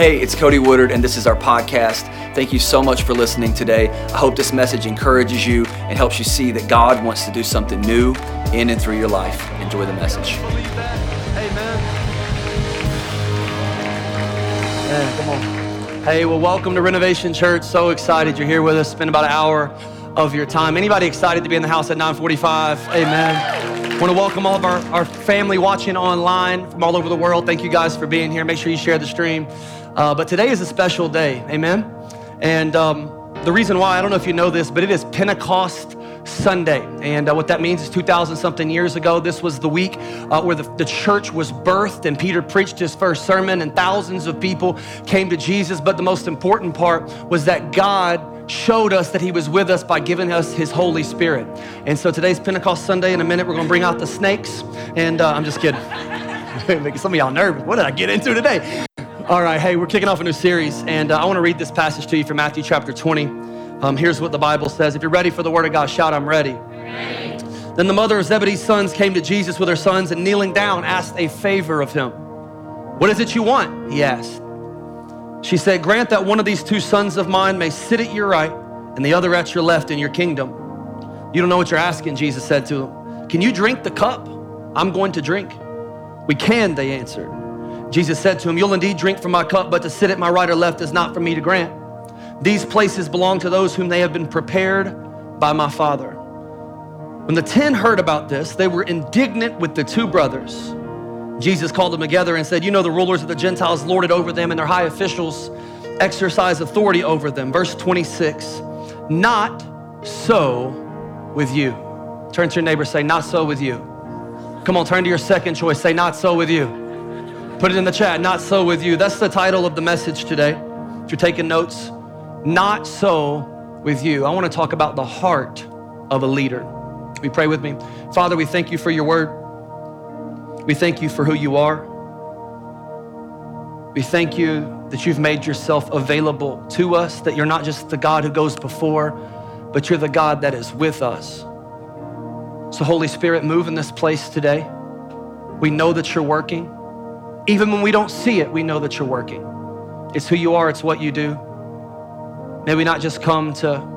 Hey, it's Cody Woodard, and this is our podcast. Thank you so much for listening today. I hope this message encourages you and helps you see that God wants to do something new in and through your life. Enjoy the message. Amen. Come on. Hey, well, welcome to Renovation Church. So excited you're here with us. Spend about an hour of your time. Anybody excited to be in the house at 945? Amen. Want to welcome all of our, our family watching online from all over the world. Thank you guys for being here. Make sure you share the stream. Uh, but today is a special day, amen? And um, the reason why, I don't know if you know this, but it is Pentecost Sunday. And uh, what that means is 2,000 something years ago, this was the week uh, where the, the church was birthed and Peter preached his first sermon, and thousands of people came to Jesus. But the most important part was that God showed us that he was with us by giving us his Holy Spirit. And so today's Pentecost Sunday. In a minute, we're going to bring out the snakes. And uh, I'm just kidding. Making some of y'all nervous. What did I get into today? All right, hey, we're kicking off a new series, and uh, I want to read this passage to you from Matthew chapter 20. Um, here's what the Bible says. If you're ready for the word of God, shout, I'm ready. ready. Then the mother of Zebedee's sons came to Jesus with her sons and kneeling down asked a favor of him. What is it you want? He asked. She said, Grant that one of these two sons of mine may sit at your right and the other at your left in your kingdom. You don't know what you're asking, Jesus said to him. Can you drink the cup I'm going to drink? We can, they answered. Jesus said to him, You'll indeed drink from my cup, but to sit at my right or left is not for me to grant. These places belong to those whom they have been prepared by my Father. When the ten heard about this, they were indignant with the two brothers. Jesus called them together and said, You know, the rulers of the Gentiles lord it over them, and their high officials exercise authority over them. Verse 26 Not so with you. Turn to your neighbor, say, Not so with you. Come on, turn to your second choice, say, Not so with you. Put it in the chat. Not so with you. That's the title of the message today. If you're taking notes, not so with you. I want to talk about the heart of a leader. We pray with me. Father, we thank you for your word. We thank you for who you are. We thank you that you've made yourself available to us, that you're not just the God who goes before, but you're the God that is with us. So, Holy Spirit, move in this place today. We know that you're working. Even when we don't see it, we know that you're working. It's who you are, it's what you do. May we not just come to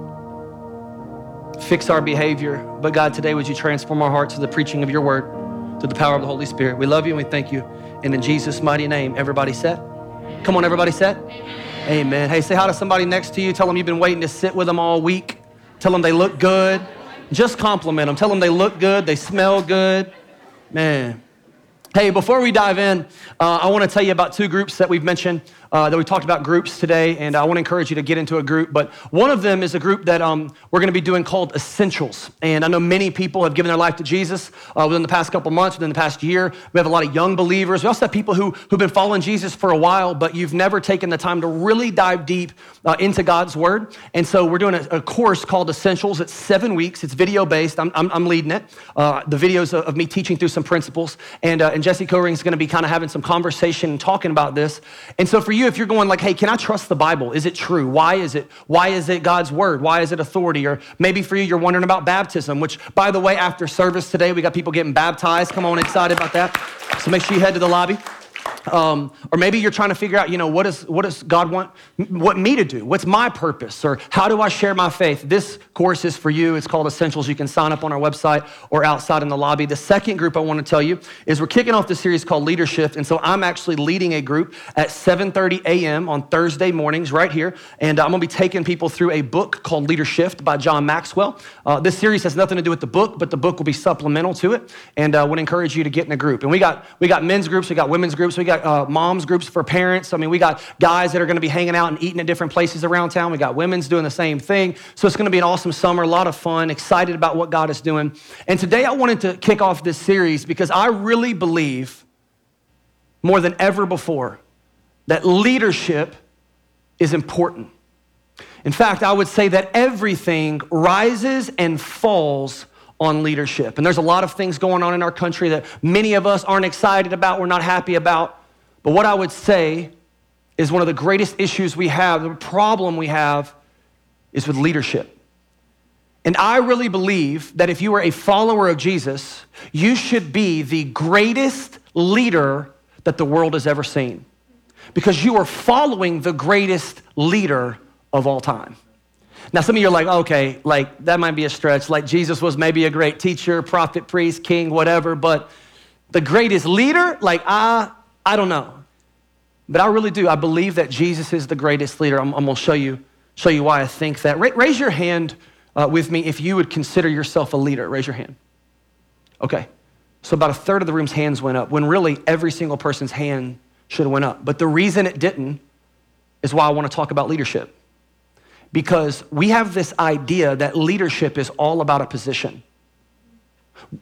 fix our behavior, but God, today would you transform our hearts to the preaching of your word, to the power of the Holy Spirit. We love you and we thank you. And in Jesus' mighty name, everybody said? Come on, everybody said? Amen. Hey, say hi to somebody next to you. Tell them you've been waiting to sit with them all week. Tell them they look good. Just compliment them. Tell them they look good, they smell good. Man. Hey, before we dive in, uh, I want to tell you about two groups that we've mentioned uh, that we talked about groups today, and I want to encourage you to get into a group. But one of them is a group that um, we're going to be doing called Essentials. And I know many people have given their life to Jesus uh, within the past couple months, within the past year. We have a lot of young believers. We also have people who, who've been following Jesus for a while, but you've never taken the time to really dive deep uh, into God's Word. And so we're doing a, a, course called Essentials. It's seven weeks, it's video based. I'm, I'm, I'm leading it. Uh, the videos of, of, me teaching through some principles. And, uh, Jesse Coring is going to be kind of having some conversation and talking about this. And so for you, if you're going like, hey, can I trust the Bible? Is it true? Why is it? Why is it God's word? Why is it authority? Or maybe for you, you're wondering about baptism, which, by the way, after service today, we got people getting baptized. Come on, excited about that. So make sure you head to the lobby. Um, or maybe you're trying to figure out, you know, what, is, what does God want what me to do? What's my purpose? Or how do I share my faith? This course is for you. It's called Essentials. You can sign up on our website or outside in the lobby. The second group I want to tell you is we're kicking off the series called Leadership. And so I'm actually leading a group at 7.30 a.m. on Thursday mornings right here. And I'm going to be taking people through a book called Leadership by John Maxwell. Uh, this series has nothing to do with the book, but the book will be supplemental to it. And I uh, would encourage you to get in a group. And we got, we got men's groups, we got women's groups, we got got uh, moms groups for parents. I mean, we got guys that are going to be hanging out and eating at different places around town. We got women's doing the same thing. So it's going to be an awesome summer, a lot of fun, excited about what God is doing. And today I wanted to kick off this series because I really believe more than ever before that leadership is important. In fact, I would say that everything rises and falls on leadership. And there's a lot of things going on in our country that many of us aren't excited about, we're not happy about. But what I would say is one of the greatest issues we have, the problem we have, is with leadership. And I really believe that if you are a follower of Jesus, you should be the greatest leader that the world has ever seen. because you are following the greatest leader of all time. Now, some of you are like, okay, like that might be a stretch. Like Jesus was maybe a great teacher, prophet, priest, king, whatever, but the greatest leader, like I, I don't know. But I really do. I believe that Jesus is the greatest leader. I'm, I'm going to show you, show you why I think that. Ra- raise your hand uh, with me if you would consider yourself a leader. Raise your hand. Okay. So about a third of the room's hands went up when really every single person's hand should have went up. But the reason it didn't is why I want to talk about leadership. Because we have this idea that leadership is all about a position.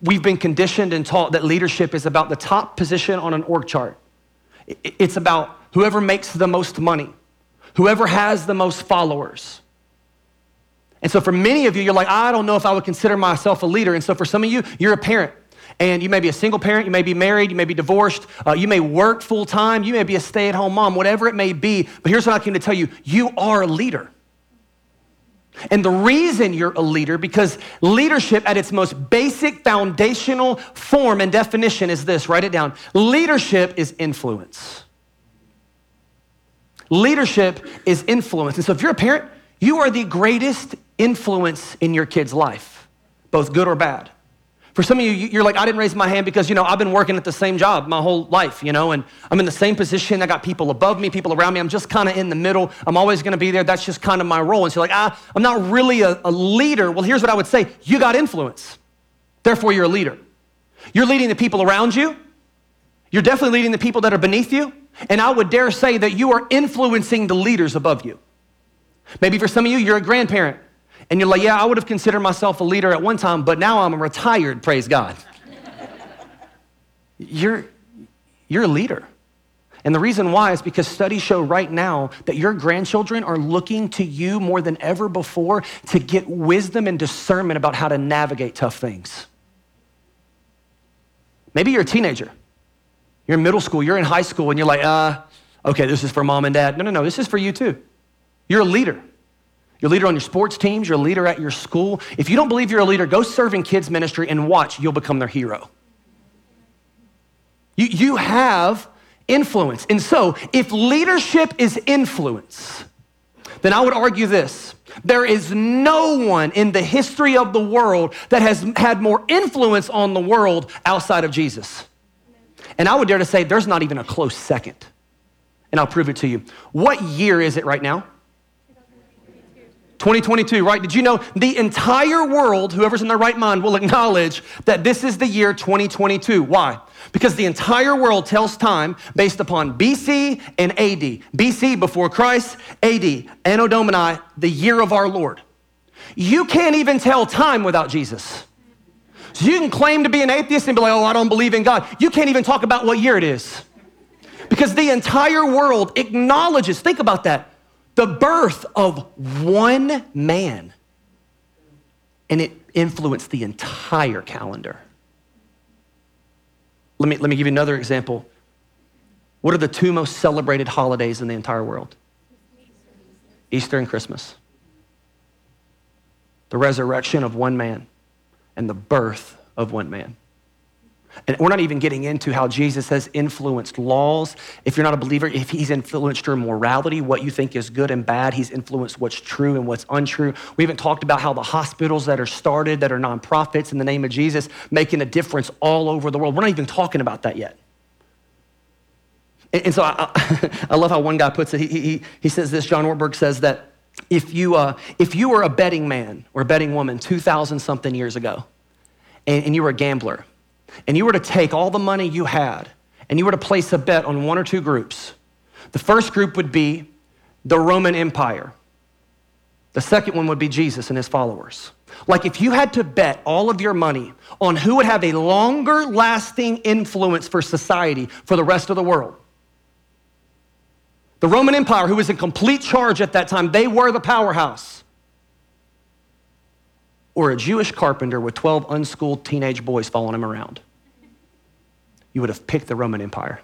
We've been conditioned and taught that leadership is about the top position on an org chart. It's about whoever makes the most money, whoever has the most followers. And so for many of you, you're like, I don't know if I would consider myself a leader. And so for some of you, you're a parent. And you may be a single parent, you may be married, you may be divorced, uh, you may work full time, you may be a stay at home mom, whatever it may be. But here's what I came to tell you you are a leader. And the reason you're a leader, because leadership at its most basic foundational form and definition is this write it down leadership is influence. Leadership is influence. And so if you're a parent, you are the greatest influence in your kid's life, both good or bad. For some of you, you're like, I didn't raise my hand because, you know, I've been working at the same job my whole life, you know, and I'm in the same position. I got people above me, people around me. I'm just kind of in the middle. I'm always going to be there. That's just kind of my role. And so you're like, ah, I'm not really a, a leader. Well, here's what I would say you got influence. Therefore, you're a leader. You're leading the people around you. You're definitely leading the people that are beneath you. And I would dare say that you are influencing the leaders above you. Maybe for some of you, you're a grandparent. And you're like, yeah, I would have considered myself a leader at one time, but now I'm retired, praise God. you're, you're a leader. And the reason why is because studies show right now that your grandchildren are looking to you more than ever before to get wisdom and discernment about how to navigate tough things. Maybe you're a teenager. You're in middle school, you're in high school, and you're like, uh, okay, this is for mom and dad. No, no, no, this is for you too. You're a leader. You're a leader on your sports teams, you're a leader at your school. If you don't believe you're a leader, go serve in kids' ministry and watch, you'll become their hero. You, you have influence. And so, if leadership is influence, then I would argue this there is no one in the history of the world that has had more influence on the world outside of Jesus. And I would dare to say there's not even a close second. And I'll prove it to you. What year is it right now? 2022, right? Did you know the entire world, whoever's in their right mind, will acknowledge that this is the year 2022? Why? Because the entire world tells time based upon BC and AD. BC, before Christ, AD, Anno Domini, the year of our Lord. You can't even tell time without Jesus. So you can claim to be an atheist and be like, oh, I don't believe in God. You can't even talk about what year it is. Because the entire world acknowledges, think about that the birth of one man. And it influenced the entire calendar. Let me, let me give you another example. What are the two most celebrated holidays in the entire world? Easter and Christmas. The resurrection of one man and the birth of one man. And we're not even getting into how Jesus has influenced laws. If you're not a believer, if he's influenced your morality, what you think is good and bad, he's influenced what's true and what's untrue. We haven't talked about how the hospitals that are started, that are nonprofits in the name of Jesus, making a difference all over the world. We're not even talking about that yet. And, so I, I, love how one guy puts it. He, he, he says this, John Ortberg says that if you, uh, if you were a betting man or a betting woman 2,000 something years ago, and, and you were a gambler, and you were to take all the money you had and you were to place a bet on one or two groups, the first group would be the Roman Empire. The second one would be Jesus and his followers. Like if you had to bet all of your money on who would have a longer lasting influence for society for the rest of the world. The Roman Empire, who was in complete charge at that time, they were the powerhouse or a Jewish carpenter with 12 unschooled teenage boys following him around. You would have picked the Roman Empire.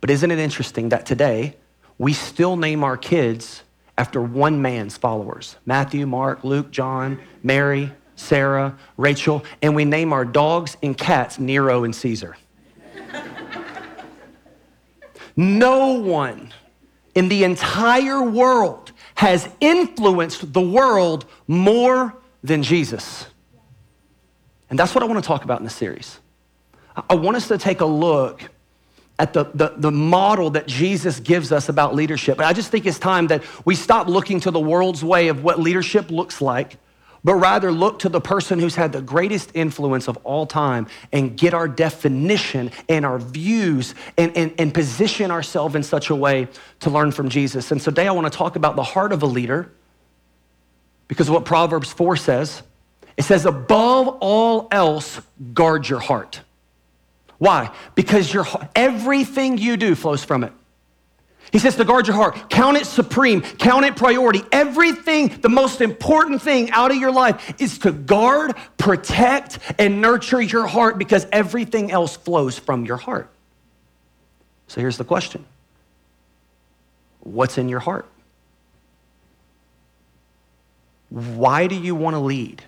But isn't it interesting that today we still name our kids after one man's followers Matthew, Mark, Luke, John, Mary, Sarah, Rachel, and we name our dogs and cats Nero and Caesar. No one in the entire world has influenced the world more than Jesus. And that's what I want to talk about in this series. I want us to take a look at the, the, the, model that Jesus gives us about leadership. And I just think it's time that we stop looking to the world's way of what leadership looks like, but rather look to the person who's had the greatest influence of all time and get our definition and our views and, and, and position ourselves in such a way to learn from Jesus. And today I want to talk about the heart of a leader because what Proverbs 4 says. It says, above all else, guard your heart. Why? Because your, everything you do flows from it. He says to guard your heart, count it supreme, count it priority. Everything, the most important thing out of your life is to guard, protect, and nurture your heart because everything else flows from your heart. So here's the question What's in your heart? Why do you want to lead?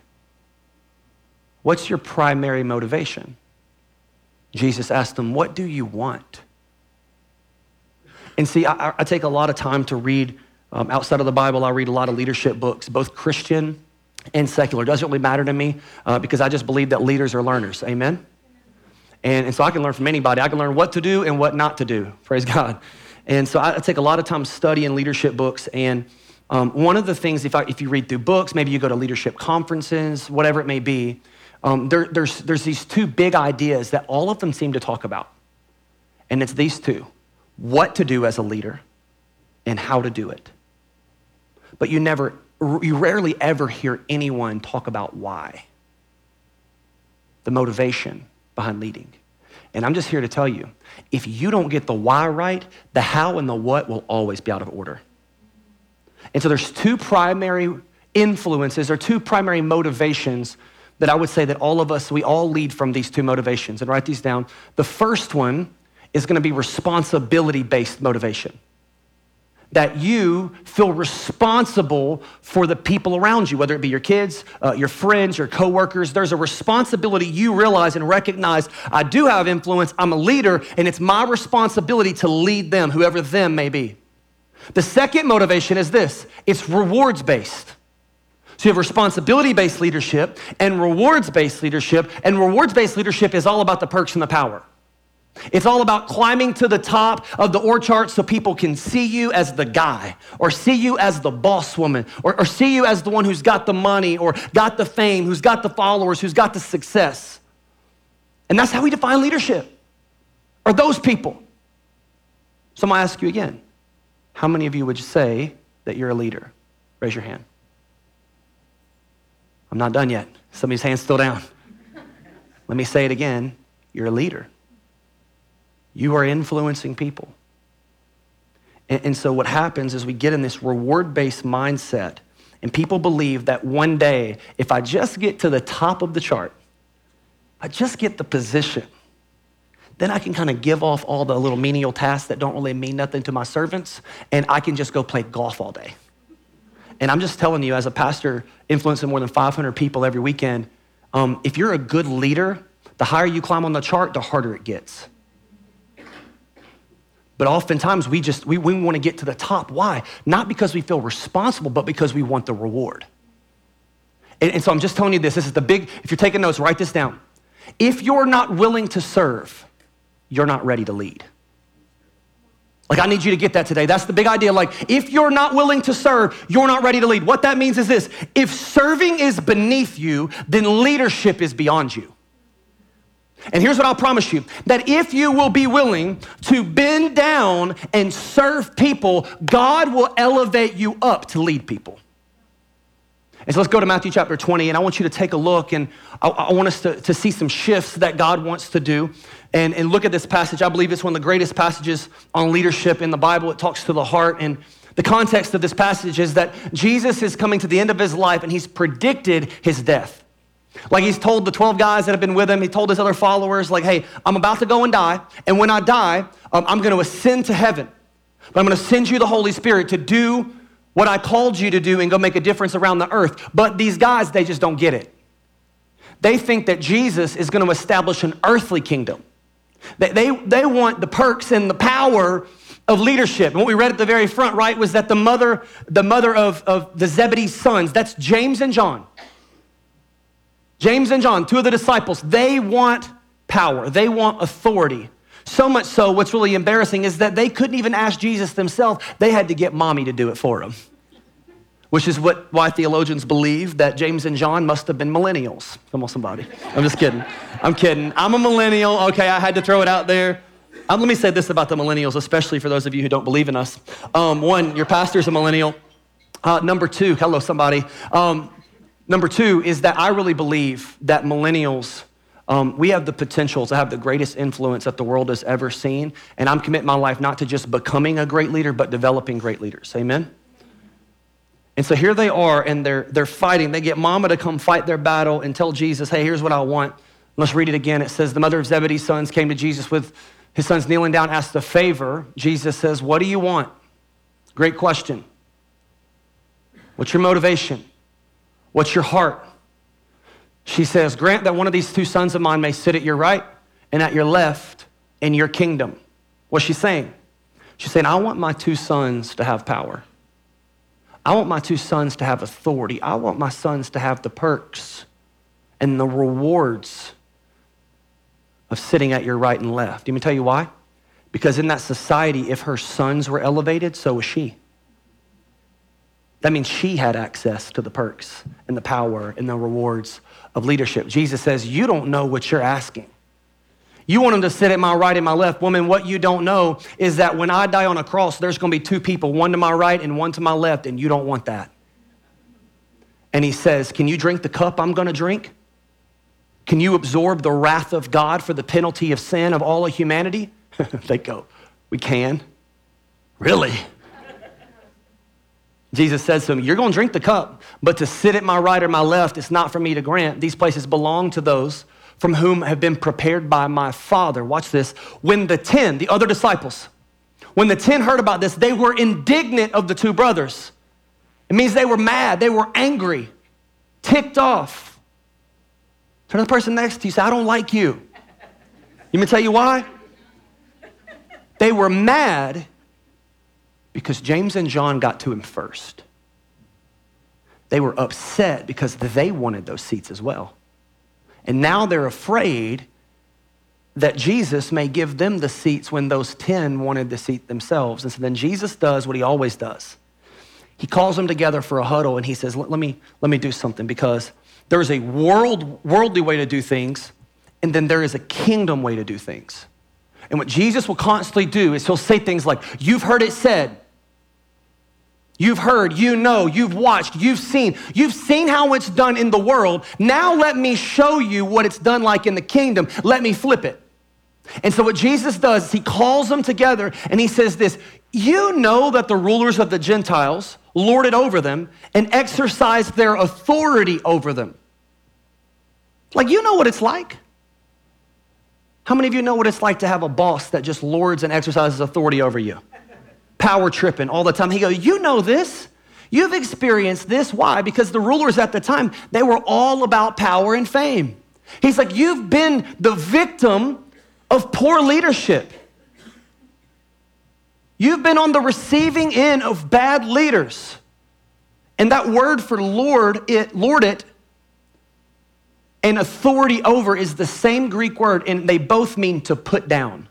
What's your primary motivation? Jesus asked them, What do you want? And see, I, I take a lot of time to read um, outside of the Bible, I read a lot of leadership books, both Christian and secular. It doesn't really matter to me uh, because I just believe that leaders are learners. Amen? And, and so I can learn from anybody. I can learn what to do and what not to do. Praise God. And so I, I take a lot of time studying leadership books. And um, one of the things, if, I, if you read through books, maybe you go to leadership conferences, whatever it may be, um, there, there's, there's these two big ideas that all of them seem to talk about. And it's these two what to do as a leader and how to do it. But you never, you rarely ever hear anyone talk about why, the motivation behind leading. And I'm just here to tell you if you don't get the why right, the how and the what will always be out of order. And so there's two primary influences or two primary motivations that I would say that all of us, we all lead from these two motivations. And write these down. The first one is going to be responsibility based motivation. That you feel responsible for the people around you, whether it be your kids, uh, your friends, your coworkers. There's a responsibility you realize and recognize I do have influence, I'm a leader, and it's my responsibility to lead them, whoever them may be. The second motivation is this it's rewards based. So you have responsibility based leadership and rewards based leadership. And rewards based leadership is all about the perks and the power. It's all about climbing to the top of the org chart so people can see you as the guy, or see you as the boss woman, or, or see you as the one who's got the money, or got the fame, who's got the followers, who's got the success. And that's how we define leadership, are those people. So I'm gonna ask you again how many of you would say that you're a leader? Raise your hand. I'm not done yet. Somebody's hand's still down. Let me say it again. You're a leader. You are influencing people. And, and so what happens is we get in this reward based mindset, and people believe that one day, if I just get to the top of the chart, I just get the position, then I can kind of give off all the little menial tasks that don't really mean nothing to my servants, and I can just go play golf all day. And I'm just telling you, as a pastor influencing more than 500 people every weekend, um, if you're a good leader, the higher you climb on the chart, the harder it gets. But oftentimes we just we, we want to get to the top. Why? Not because we feel responsible, but because we want the reward. And, and so I'm just telling you this. This is the big, if you're taking notes, write this down. If you're not willing to serve, you're not ready to lead. Like, I need you to get that today. That's the big idea. Like, if you're not willing to serve, you're not ready to lead. What that means is this if serving is beneath you, then leadership is beyond you. And here's what I'll promise you that if you will be willing to bend down and serve people, God will elevate you up to lead people. And so let's go to Matthew chapter 20, and I want you to take a look, and I, I want us to, to see some shifts that God wants to do. And, and look at this passage. I believe it's one of the greatest passages on leadership in the Bible. It talks to the heart. And the context of this passage is that Jesus is coming to the end of his life, and he's predicted his death. Like he's told the 12 guys that have been with him, he told his other followers, like, hey, I'm about to go and die. And when I die, um, I'm going to ascend to heaven. But I'm going to send you the Holy Spirit to do what I called you to do and go make a difference around the earth. But these guys, they just don't get it. They think that Jesus is going to establish an earthly kingdom. They, they, they want the perks and the power of leadership. And what we read at the very front, right, was that the mother, the mother of, of the Zebedee sons, that's James and John. James and John, two of the disciples, they want power, they want authority. So much so, what's really embarrassing is that they couldn't even ask Jesus themselves. They had to get mommy to do it for them, which is what, why theologians believe that James and John must have been millennials. Come on, somebody. I'm just kidding. I'm kidding. I'm a millennial. Okay, I had to throw it out there. Um, let me say this about the millennials, especially for those of you who don't believe in us. Um, one, your pastor's a millennial. Uh, number two, hello, somebody. Um, number two is that I really believe that millennials um, we have the potential to have the greatest influence that the world has ever seen. And I'm committing my life not to just becoming a great leader, but developing great leaders. Amen? And so here they are, and they're, they're fighting. They get mama to come fight their battle and tell Jesus, hey, here's what I want. Let's read it again. It says, The mother of Zebedee's sons came to Jesus with his sons kneeling down, asked a favor. Jesus says, What do you want? Great question. What's your motivation? What's your heart? She says, Grant that one of these two sons of mine may sit at your right and at your left in your kingdom. What's she saying? She's saying, I want my two sons to have power. I want my two sons to have authority. I want my sons to have the perks and the rewards of sitting at your right and left. Let me tell you why? Because in that society, if her sons were elevated, so was she. That means she had access to the perks and the power and the rewards of leadership. Jesus says, You don't know what you're asking. You want them to sit at my right and my left. Woman, what you don't know is that when I die on a cross, there's going to be two people, one to my right and one to my left, and you don't want that. And he says, Can you drink the cup I'm going to drink? Can you absorb the wrath of God for the penalty of sin of all of humanity? they go, We can. Really? Jesus says to him, You're going to drink the cup, but to sit at my right or my left, it's not for me to grant. These places belong to those from whom have been prepared by my Father. Watch this. When the 10, the other disciples, when the 10 heard about this, they were indignant of the two brothers. It means they were mad, they were angry, ticked off. Turn to the person next to you, say, I don't like you. Let me tell you why? They were mad because James and John got to him first. They were upset because they wanted those seats as well. And now they're afraid that Jesus may give them the seats when those 10 wanted the seat themselves. And so then Jesus does what he always does. He calls them together for a huddle and he says, let, me, let me do something because there's a world, worldly way to do things, and then there is a kingdom way to do things. And what Jesus will constantly do is he'll say things like, You've heard it said, You've heard, you know, you've watched, you've seen. You've seen how it's done in the world. Now let me show you what it's done like in the kingdom. Let me flip it. And so what Jesus does is he calls them together and he says this, you know that the rulers of the Gentiles lord it over them and exercise their authority over them. Like you know what it's like. How many of you know what it's like to have a boss that just lords and exercises authority over you? Power tripping all the time. He goes, You know this. You've experienced this. Why? Because the rulers at the time, they were all about power and fame. He's like, You've been the victim of poor leadership. You've been on the receiving end of bad leaders. And that word for Lord, it, Lord it, and authority over is the same Greek word, and they both mean to put down.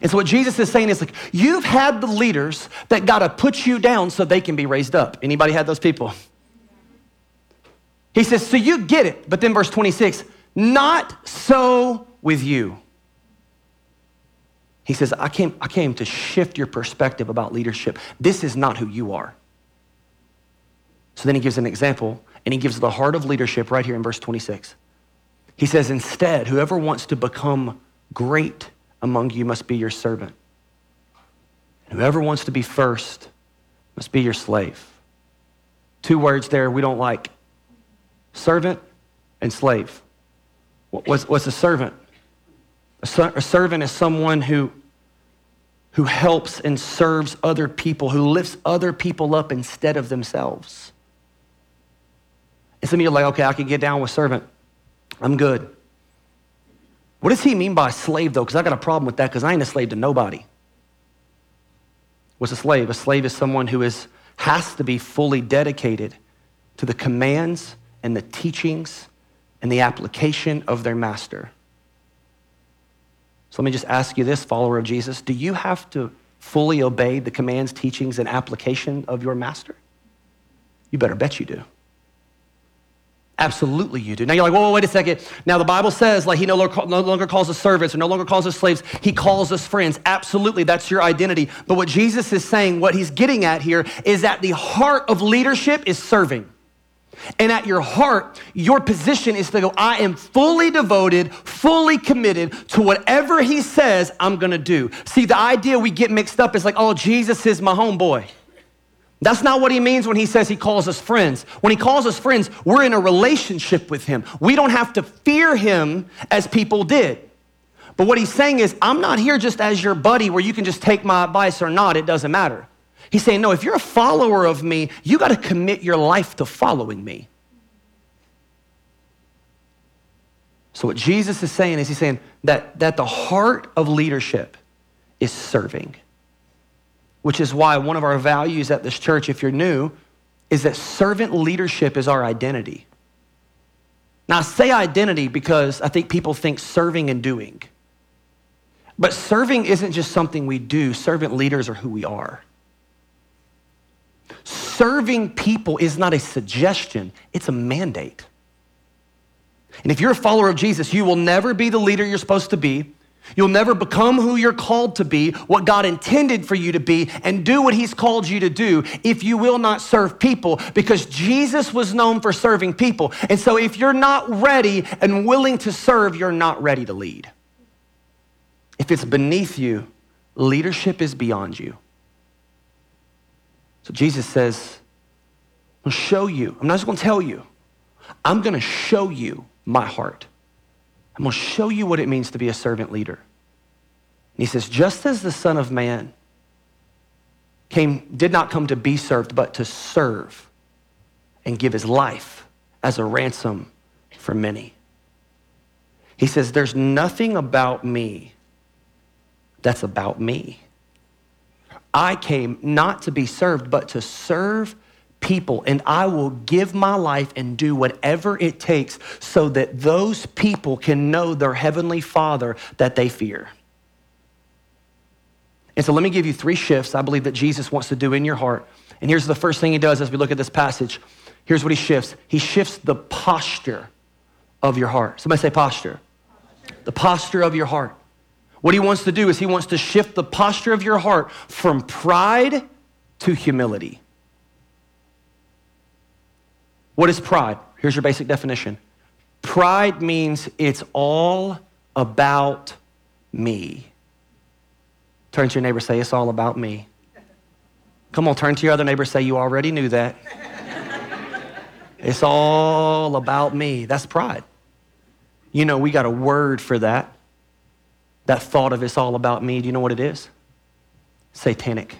And so what Jesus is saying is like, you've had the leaders that got to put you down so they can be raised up. Anybody had those people? He says, so you get it. But then verse 26, not so with you. He says, I came, I came to shift your perspective about leadership. This is not who you are. So then he gives an example, and he gives the heart of leadership right here in verse 26. He says, instead, whoever wants to become great among you must be your servant. And whoever wants to be first must be your slave. Two words there we don't like servant and slave. What's, what's a servant? A, a servant is someone who, who helps and serves other people, who lifts other people up instead of themselves. And some of you are like, okay, I can get down with servant. I'm good. What does he mean by slave, though? Because I got a problem with that because I ain't a slave to nobody. What's a slave? A slave is someone who is, has to be fully dedicated to the commands and the teachings and the application of their master. So let me just ask you this, follower of Jesus. Do you have to fully obey the commands, teachings, and application of your master? You better bet you do. Absolutely, you do. Now you're like, whoa, wait a second. Now the Bible says, like, he no longer, no longer calls us servants or no longer calls us slaves. He calls us friends. Absolutely, that's your identity. But what Jesus is saying, what he's getting at here, is that the heart of leadership is serving. And at your heart, your position is to go, I am fully devoted, fully committed to whatever he says I'm gonna do. See, the idea we get mixed up is like, oh, Jesus is my homeboy. That's not what he means when he says he calls us friends. When he calls us friends, we're in a relationship with him. We don't have to fear him as people did. But what he's saying is, I'm not here just as your buddy where you can just take my advice or not, it doesn't matter. He's saying, no, if you're a follower of me, you got to commit your life to following me. So, what Jesus is saying is, he's saying that, that the heart of leadership is serving which is why one of our values at this church, if you're new, is that servant leadership is our identity. Now, I say identity because I think people think serving and doing. But serving isn't just something we do, servant leaders are who we are. Serving people is not a suggestion, it's a mandate. And if you're a follower of Jesus, you will never be the leader you're supposed to be. You'll never become who you're called to be, what God intended for you to be, and do what He's called you to do if you will not serve people, because Jesus was known for serving people. And so if you're not ready and willing to serve, you're not ready to lead. If it's beneath you, leadership is beyond you. So Jesus says, I'll show you. I'm not just going to tell you, I'm going to show you my heart. I'm going to show you what it means to be a servant leader. And he says, just as the Son of Man came, did not come to be served, but to serve and give his life as a ransom for many. He says, There's nothing about me that's about me. I came not to be served, but to serve people, and I will give my life and do whatever it takes so that those people can know their heavenly Father that they fear. And so let me give you three shifts I believe that Jesus wants to do in your heart. And here's the first thing he does as we look at this passage. Here's what he shifts he shifts the posture of your heart. Somebody say posture. The posture of your heart. What he wants to do is he wants to shift the posture of your heart from pride to humility. What is pride? Here's your basic definition pride means it's all about me. Turn to your neighbor, say, It's all about me. Come on, turn to your other neighbor, say, You already knew that. it's all about me. That's pride. You know, we got a word for that. That thought of it's all about me. Do you know what it is? Satanic.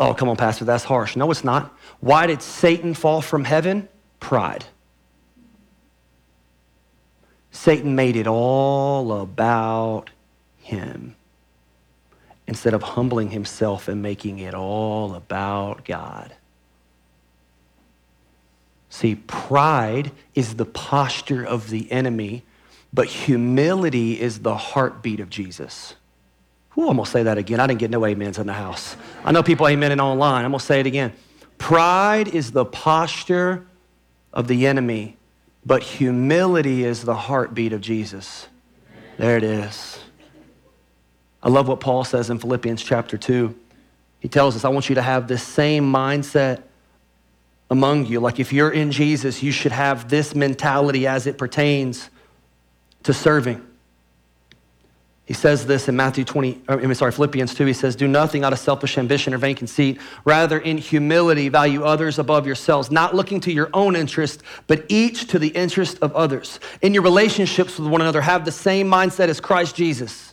Oh, come on, Pastor, that's harsh. No, it's not. Why did Satan fall from heaven? Pride. Satan made it all about him instead of humbling himself and making it all about God. See, pride is the posture of the enemy, but humility is the heartbeat of Jesus. Ooh, I'm gonna say that again. I didn't get no amens in the house. I know people amening online. I'm gonna say it again. Pride is the posture of the enemy, but humility is the heartbeat of Jesus. There it is. I love what Paul says in Philippians chapter 2. He tells us, I want you to have this same mindset among you. Like if you're in Jesus, you should have this mentality as it pertains to serving. He says this in Matthew 20, uh, I'm sorry, Philippians 2. He says, Do nothing out of selfish ambition or vain conceit. Rather, in humility, value others above yourselves, not looking to your own interest, but each to the interest of others. In your relationships with one another, have the same mindset as Christ Jesus,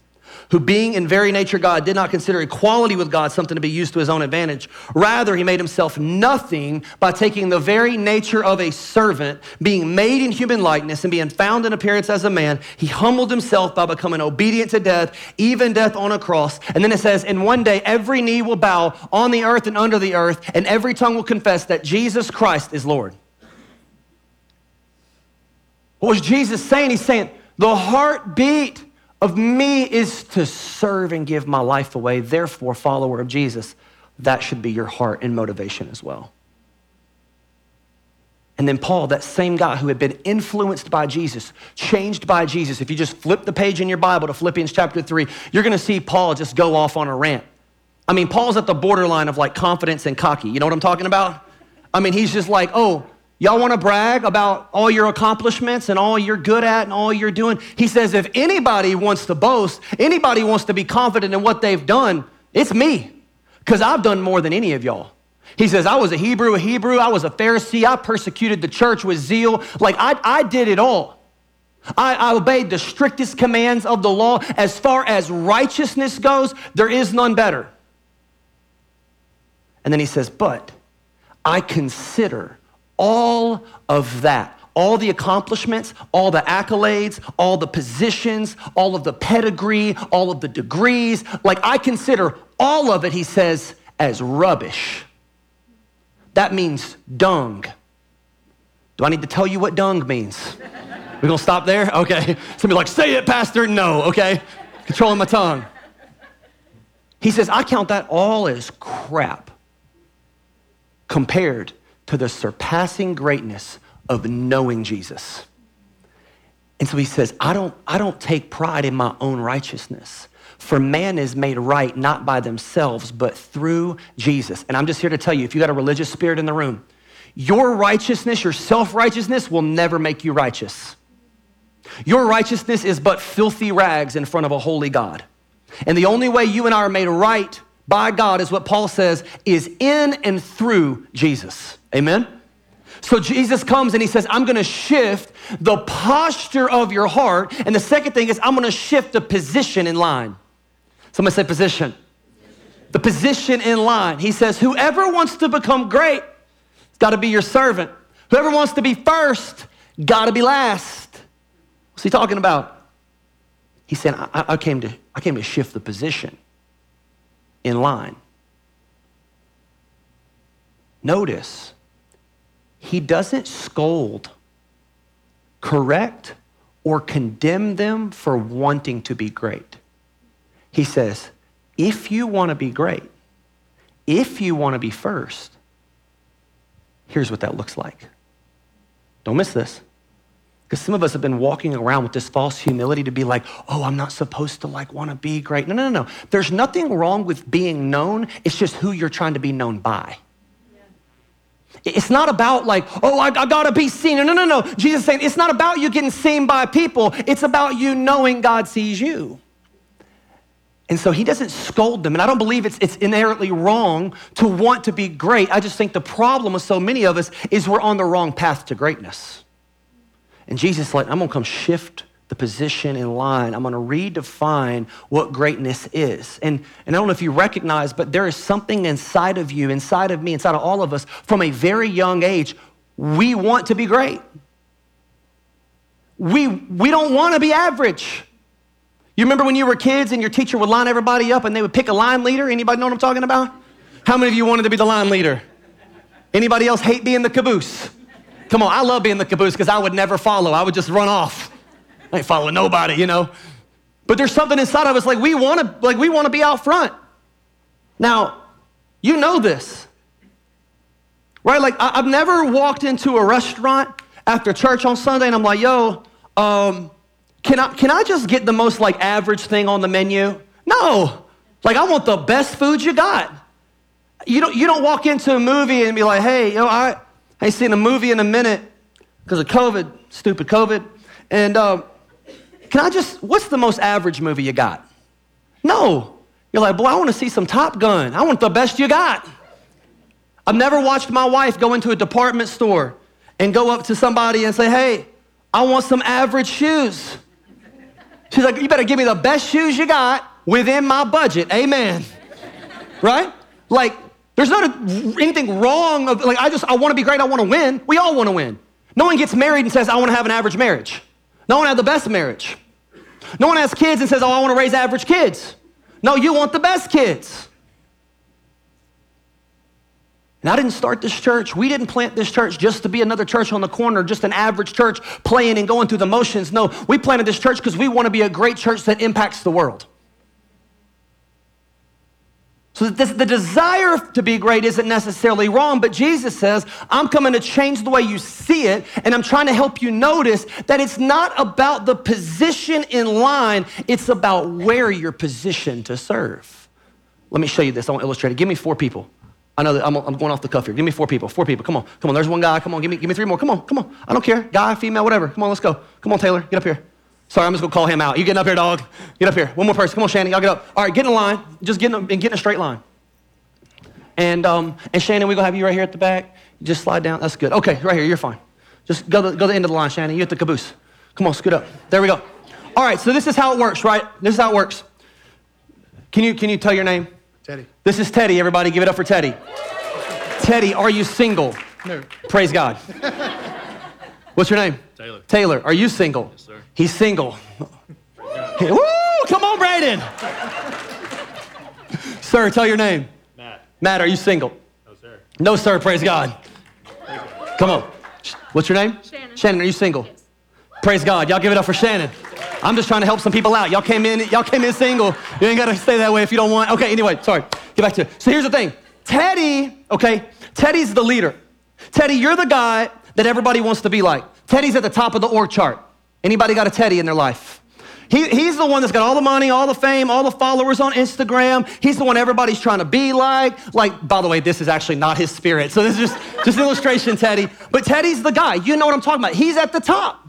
who being in very nature God did not consider equality with God something to be used to his own advantage. Rather, he made himself nothing by taking the very nature of a servant, being made in human likeness and being found in appearance as a man. He humbled himself by becoming obedient to death, even death on a cross. And then it says, "In one day every knee will bow on the earth and under the earth, and every tongue will confess that Jesus Christ is Lord. What was Jesus saying? He's saying, the heartbeat of me is to serve and give my life away. Therefore, follower of Jesus, that should be your heart and motivation as well. And then Paul, that same guy who had been influenced by Jesus, changed by Jesus. If you just flip the page in your Bible to Philippians chapter 3, you're going to see Paul just go off on a rant. I mean, Paul's at the borderline of like confidence and cocky. You know what I'm talking about? I mean, he's just like, oh, Y'all want to brag about all your accomplishments and all you're good at and all you're doing? He says, if anybody wants to boast, anybody wants to be confident in what they've done, it's me, because I've done more than any of y'all. He says, I was a Hebrew, a Hebrew, I was a Pharisee, I persecuted the church with zeal. Like, I, I did it all. I, I obeyed the strictest commands of the law. As far as righteousness goes, there is none better. And then he says, But I consider all of that, all the accomplishments, all the accolades, all the positions, all of the pedigree, all of the degrees, like I consider all of it, he says, as rubbish. That means dung. Do I need to tell you what dung means? We're gonna stop there? Okay. Somebody like, say it, Pastor. No, okay. Controlling my tongue. He says, I count that all as crap compared to the surpassing greatness of knowing Jesus. And so he says, I don't, I don't take pride in my own righteousness. For man is made right not by themselves, but through Jesus. And I'm just here to tell you if you got a religious spirit in the room, your righteousness, your self righteousness will never make you righteous. Your righteousness is but filthy rags in front of a holy God. And the only way you and I are made right by God is what Paul says is in and through Jesus. Amen? So Jesus comes and he says, I'm gonna shift the posture of your heart. And the second thing is, I'm gonna shift the position in line. Somebody say position. The position in line. He says, Whoever wants to become great, it's gotta be your servant. Whoever wants to be first, gotta be last. What's he talking about? He said, I, I, came, to, I came to shift the position in line. Notice, he doesn't scold, correct, or condemn them for wanting to be great. He says, if you want to be great, if you want to be first, here's what that looks like. Don't miss this. Because some of us have been walking around with this false humility to be like, oh, I'm not supposed to like want to be great. No, no, no, no. There's nothing wrong with being known. It's just who you're trying to be known by. It's not about like, oh, I, I, gotta be seen. No, no, no, no. Jesus saying it's not about you getting seen by people. It's about you knowing God sees you. And so he doesn't scold them. And I don't believe it's, it's inherently wrong to want to be great. I just think the problem with so many of us is we're on the wrong path to greatness. And Jesus is like, I'm going to come shift the position in line. I'm going to redefine what greatness is. And, and I don't know if you recognize, but there is something inside of you, inside of me, inside of all of us from a very young age. We want to be great. We, we don't want to be average. You remember when you were kids and your teacher would line everybody up and they would pick a line leader? Anybody know what I'm talking about? How many of you wanted to be the line leader? Anybody else hate being the caboose? Come on, I love being the caboose because I would never follow. I would just run off. I ain't following nobody, you know. But there's something inside of us like we want to like we want to be out front. Now, you know this. Right? Like I, have never walked into a restaurant after church on Sunday and I'm like, yo, um, can I can I just get the most like average thing on the menu? No. Like I want the best food you got. You don't you don't walk into a movie and be like, hey, know, I I ain't seen a movie in a minute because of COVID, stupid COVID. And uh, can I just, what's the most average movie you got? No. You're like, boy, I want to see some Top Gun. I want the best you got. I've never watched my wife go into a department store and go up to somebody and say, hey, I want some average shoes. She's like, you better give me the best shoes you got within my budget. Amen. right? Like, there's not a, anything wrong of like I just I want to be great, I want to win. We all want to win. No one gets married and says, I want to have an average marriage. No one has the best marriage. No one has kids and says, Oh, I want to raise average kids. No, you want the best kids. And I didn't start this church. We didn't plant this church just to be another church on the corner, just an average church playing and going through the motions. No, we planted this church because we want to be a great church that impacts the world. So this, the desire to be great isn't necessarily wrong, but Jesus says, I'm coming to change the way you see it, and I'm trying to help you notice that it's not about the position in line, it's about where you're positioned to serve. Let me show you this. I want to illustrate it. Give me four people. I know that I'm, I'm, going off the cuff here. Give me four people. Four people. Come on. Come on. There's one guy. Come on. Give me, give me three more. Come on. Come on. I don't care. Guy, female, whatever. Come on. Let's go. Come on, Taylor. Get up here. Sorry, I'm just gonna call him out. You getting up here, dog? Get up here. One more person. Come on, Shannon. Y'all get up. All right, get in line. Just get in a, and get in a straight line. And um, and Shannon, we're gonna have you right here at the back. Just slide down. That's good. Okay, right here. You're fine. Just go to, go to the end of the line, Shannon. You at the caboose. Come on, scoot up. There we go. All right. So this is how it works, right? This is how it works. Can you can you tell your name? Teddy. This is Teddy. Everybody, give it up for Teddy. Teddy, are you single? No. Praise God. What's your name? Taylor. Taylor, are you single? Yes, sir. He's single. Woo! Come on, Braden. sir, tell your name. Matt. Matt, are you single? No, sir. No, sir. Praise God. Come on. What's your name? Shannon. Shannon, are you single? Yes. Praise God. Y'all give it up for Shannon. I'm just trying to help some people out. Y'all came in, y'all came in single. You ain't gotta stay that way if you don't want. Okay, anyway, sorry. Get back to it. So here's the thing. Teddy, okay, Teddy's the leader. Teddy, you're the guy that everybody wants to be like. Teddy's at the top of the org chart. Anybody got a Teddy in their life? He, he's the one that's got all the money, all the fame, all the followers on Instagram. He's the one everybody's trying to be like. Like, by the way, this is actually not his spirit. So this is just, just illustration, Teddy. But Teddy's the guy. You know what I'm talking about. He's at the top.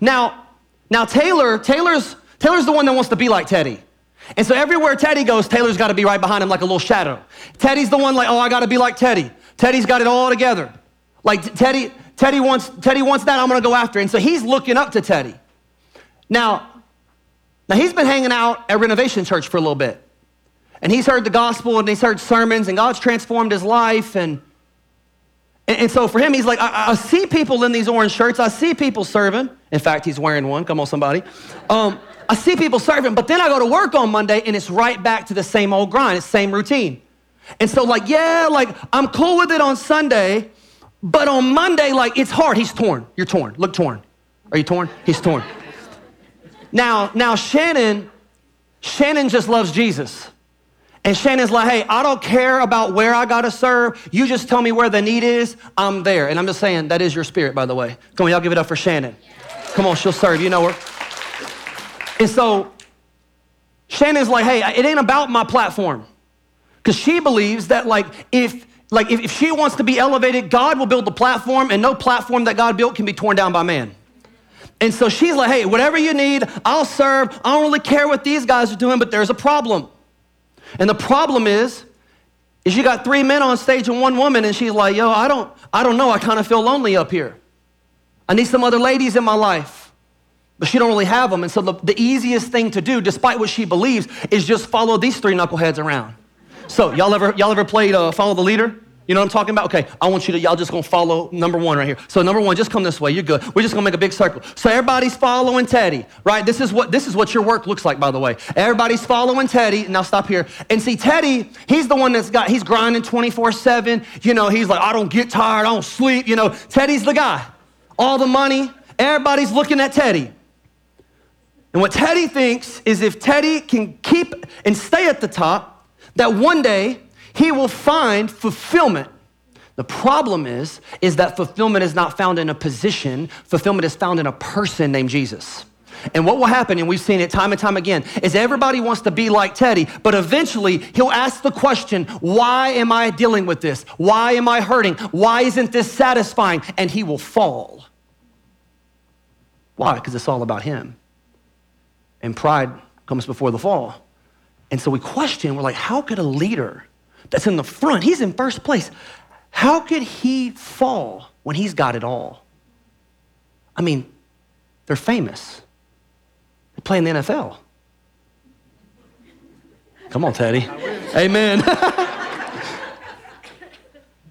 Now, now Taylor, Taylor's, Taylor's the one that wants to be like Teddy. And so everywhere Teddy goes, Taylor's got to be right behind him like a little shadow. Teddy's the one like, oh, I got to be like Teddy. Teddy's got it all together. Like Teddy, Teddy wants, Teddy wants that, I'm gonna go after. And so he's looking up to Teddy. Now, now he's been hanging out at Renovation Church for a little bit. And he's heard the gospel and he's heard sermons and God's transformed his life. And, and, and so for him, he's like, I, I see people in these orange shirts. I see people serving. In fact, he's wearing one. Come on, somebody. Um, I see people serving, but then I go to work on Monday and it's right back to the same old grind, it's same routine. And so, like, yeah, like, I'm cool with it on Sunday, but on Monday, like, it's hard. He's torn. You're torn. Look torn. Are you torn? He's torn. Now, now Shannon, Shannon just loves Jesus. And Shannon's like, hey, I don't care about where I gotta serve. You just tell me where the need is, I'm there. And I'm just saying, that is your spirit, by the way. Come on, y'all give it up for Shannon. Come on, she'll serve. You know her. And so Shannon's like, hey, it ain't about my platform. Because she believes that like if like if, if she wants to be elevated, God will build the platform, and no platform that God built can be torn down by man. And so she's like, hey, whatever you need, I'll serve. I don't really care what these guys are doing, but there's a problem. And the problem is, is you got three men on stage and one woman, and she's like, yo, I don't, I don't know. I kind of feel lonely up here. I need some other ladies in my life. But she don't really have them. And so the, the easiest thing to do, despite what she believes, is just follow these three knuckleheads around. So y'all ever y'all ever played uh, follow the leader? You know what I'm talking about? Okay, I want you to y'all just gonna follow number one right here. So number one, just come this way. You're good. We're just gonna make a big circle. So everybody's following Teddy, right? This is what this is what your work looks like, by the way. Everybody's following Teddy. Now stop here and see Teddy. He's the one that's got he's grinding 24/7. You know, he's like I don't get tired, I don't sleep. You know, Teddy's the guy. All the money. Everybody's looking at Teddy. And what Teddy thinks is if Teddy can keep and stay at the top, that one day he will find fulfillment. The problem is, is that fulfillment is not found in a position, fulfillment is found in a person named Jesus. And what will happen, and we've seen it time and time again, is everybody wants to be like Teddy, but eventually he'll ask the question, Why am I dealing with this? Why am I hurting? Why isn't this satisfying? And he will fall. Why? Because it's all about him. And pride comes before the fall. And so we question, we're like, how could a leader that's in the front, he's in first place, how could he fall when he's got it all? I mean, they're famous. They play in the NFL. Come on, Teddy. Amen.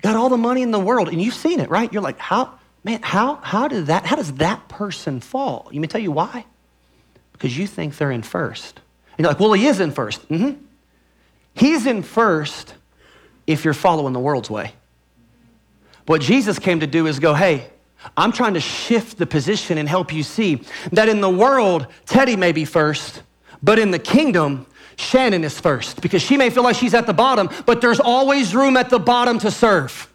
Got all the money in the world, and you've seen it, right? You're like, how, man, how, how did that, how does that person fall? You may tell you why? Because you think they're in first. You're like, well, he is in 1st mm-hmm. He's in first if you're following the world's way. What Jesus came to do is go, hey, I'm trying to shift the position and help you see that in the world, Teddy may be first, but in the kingdom, Shannon is first because she may feel like she's at the bottom, but there's always room at the bottom to serve.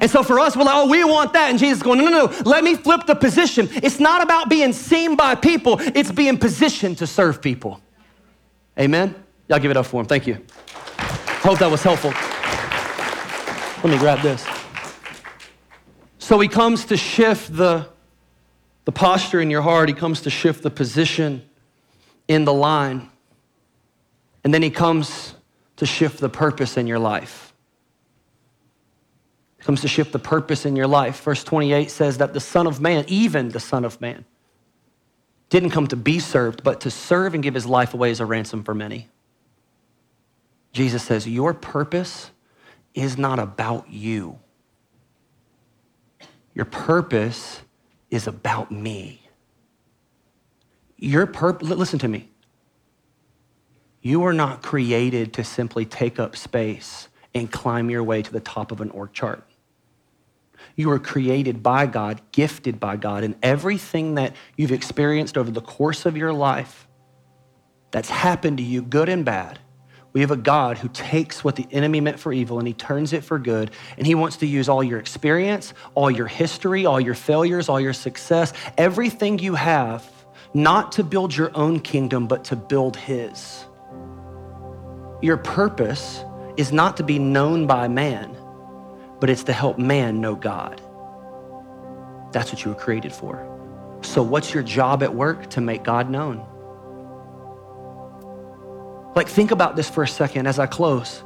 And so for us, we're like, oh, we want that. And Jesus going, no, no, no, let me flip the position. It's not about being seen by people, it's being positioned to serve people. Amen? Y'all give it up for him. Thank you. Hope that was helpful. Let me grab this. So he comes to shift the, the posture in your heart, he comes to shift the position in the line. And then he comes to shift the purpose in your life. He comes to shift the purpose in your life. Verse 28 says that the Son of Man, even the Son of Man, didn't come to be served, but to serve and give his life away as a ransom for many. Jesus says, Your purpose is not about you. Your purpose is about me. Your purpose, listen to me. You are not created to simply take up space and climb your way to the top of an org chart. You were created by God, gifted by God, and everything that you've experienced over the course of your life that's happened to you, good and bad, we have a God who takes what the enemy meant for evil and he turns it for good. And he wants to use all your experience, all your history, all your failures, all your success, everything you have, not to build your own kingdom, but to build his. Your purpose is not to be known by man, but it's to help man know God. That's what you were created for. So, what's your job at work? To make God known. Like, think about this for a second as I close.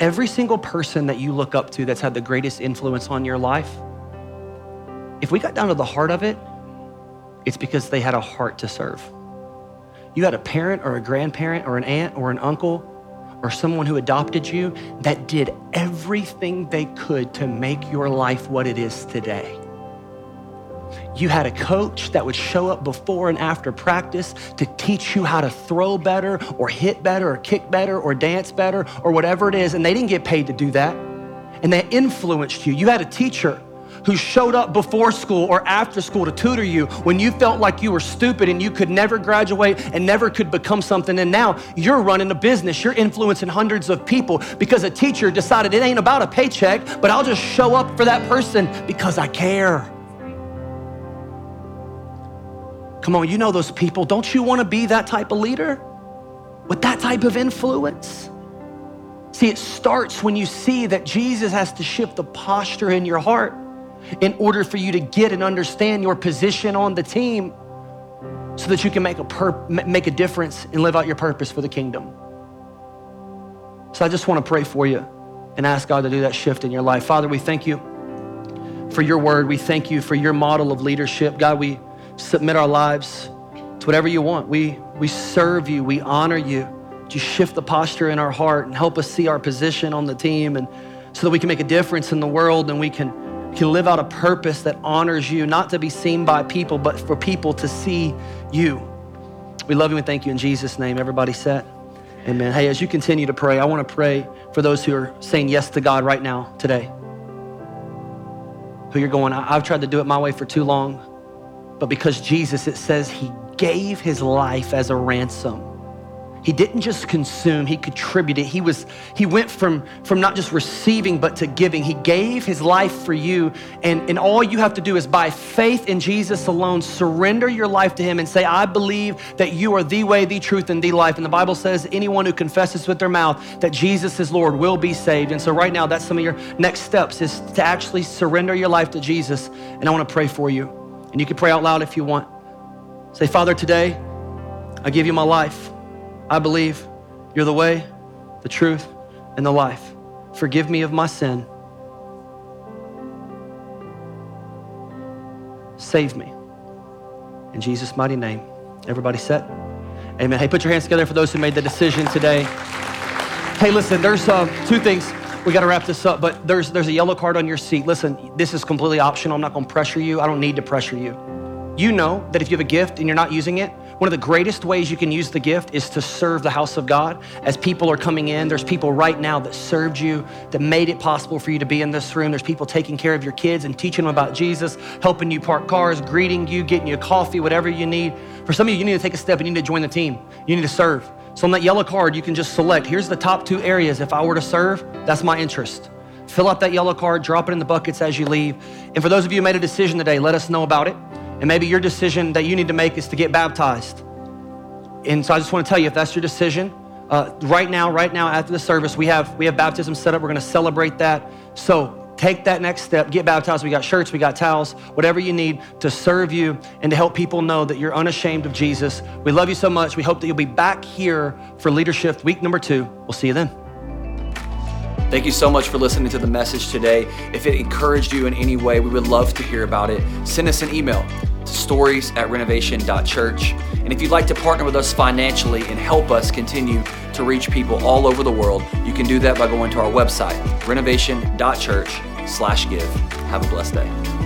Every single person that you look up to that's had the greatest influence on your life, if we got down to the heart of it, it's because they had a heart to serve. You had a parent or a grandparent or an aunt or an uncle or someone who adopted you that did everything they could to make your life what it is today. You had a coach that would show up before and after practice to teach you how to throw better or hit better or kick better or dance better or whatever it is, and they didn't get paid to do that. And they influenced you. You had a teacher who showed up before school or after school to tutor you when you felt like you were stupid and you could never graduate and never could become something. And now you're running a business, you're influencing hundreds of people because a teacher decided it ain't about a paycheck, but I'll just show up for that person because I care. Come on, you know those people. Don't you want to be that type of leader with that type of influence? See, it starts when you see that Jesus has to shift the posture in your heart in order for you to get and understand your position on the team so that you can make a, pur- make a difference and live out your purpose for the kingdom. So I just want to pray for you and ask God to do that shift in your life. Father, we thank you for your word. We thank you for your model of leadership. God, we submit our lives to whatever you want. We, we serve you, we honor you. You shift the posture in our heart and help us see our position on the team and so that we can make a difference in the world and we can can live out a purpose that honors you, not to be seen by people, but for people to see you. We love you and thank you in Jesus' name. Everybody set? Amen. Hey, as you continue to pray, I want to pray for those who are saying yes to God right now, today. Who you're going, I've tried to do it my way for too long, but because Jesus, it says he gave his life as a ransom he didn't just consume, he contributed. He was he went from from not just receiving but to giving. He gave his life for you and and all you have to do is by faith in Jesus alone surrender your life to him and say I believe that you are the way, the truth and the life. And the Bible says anyone who confesses with their mouth that Jesus is Lord will be saved. And so right now that's some of your next steps is to actually surrender your life to Jesus and I want to pray for you. And you can pray out loud if you want. Say, Father, today I give you my life. I believe you're the way, the truth, and the life. Forgive me of my sin. Save me. In Jesus' mighty name, Everybody set? Amen. Hey, put your hands together for those who made the decision today. Hey, listen, there's uh, two things. We got to wrap this up, but there's, there's a yellow card on your seat. Listen, this is completely optional. I'm not going to pressure you. I don't need to pressure you. You know that if you have a gift and you're not using it, one of the greatest ways you can use the gift is to serve the house of God. As people are coming in, there's people right now that served you, that made it possible for you to be in this room. There's people taking care of your kids and teaching them about Jesus, helping you park cars, greeting you, getting you coffee, whatever you need. For some of you, you need to take a step and you need to join the team. You need to serve. So on that yellow card, you can just select here's the top two areas. If I were to serve, that's my interest. Fill out that yellow card, drop it in the buckets as you leave. And for those of you who made a decision today, let us know about it. And maybe your decision that you need to make is to get baptized. And so I just want to tell you if that's your decision, uh, right now, right now after the service, we have we have baptism set up. We're going to celebrate that. So take that next step, get baptized. We got shirts, we got towels, whatever you need to serve you and to help people know that you're unashamed of Jesus. We love you so much. We hope that you'll be back here for leadership week number two. We'll see you then. Thank you so much for listening to the message today. If it encouraged you in any way, we would love to hear about it. Send us an email to stories at renovation.church. And if you'd like to partner with us financially and help us continue to reach people all over the world, you can do that by going to our website, renovation.church slash give. Have a blessed day.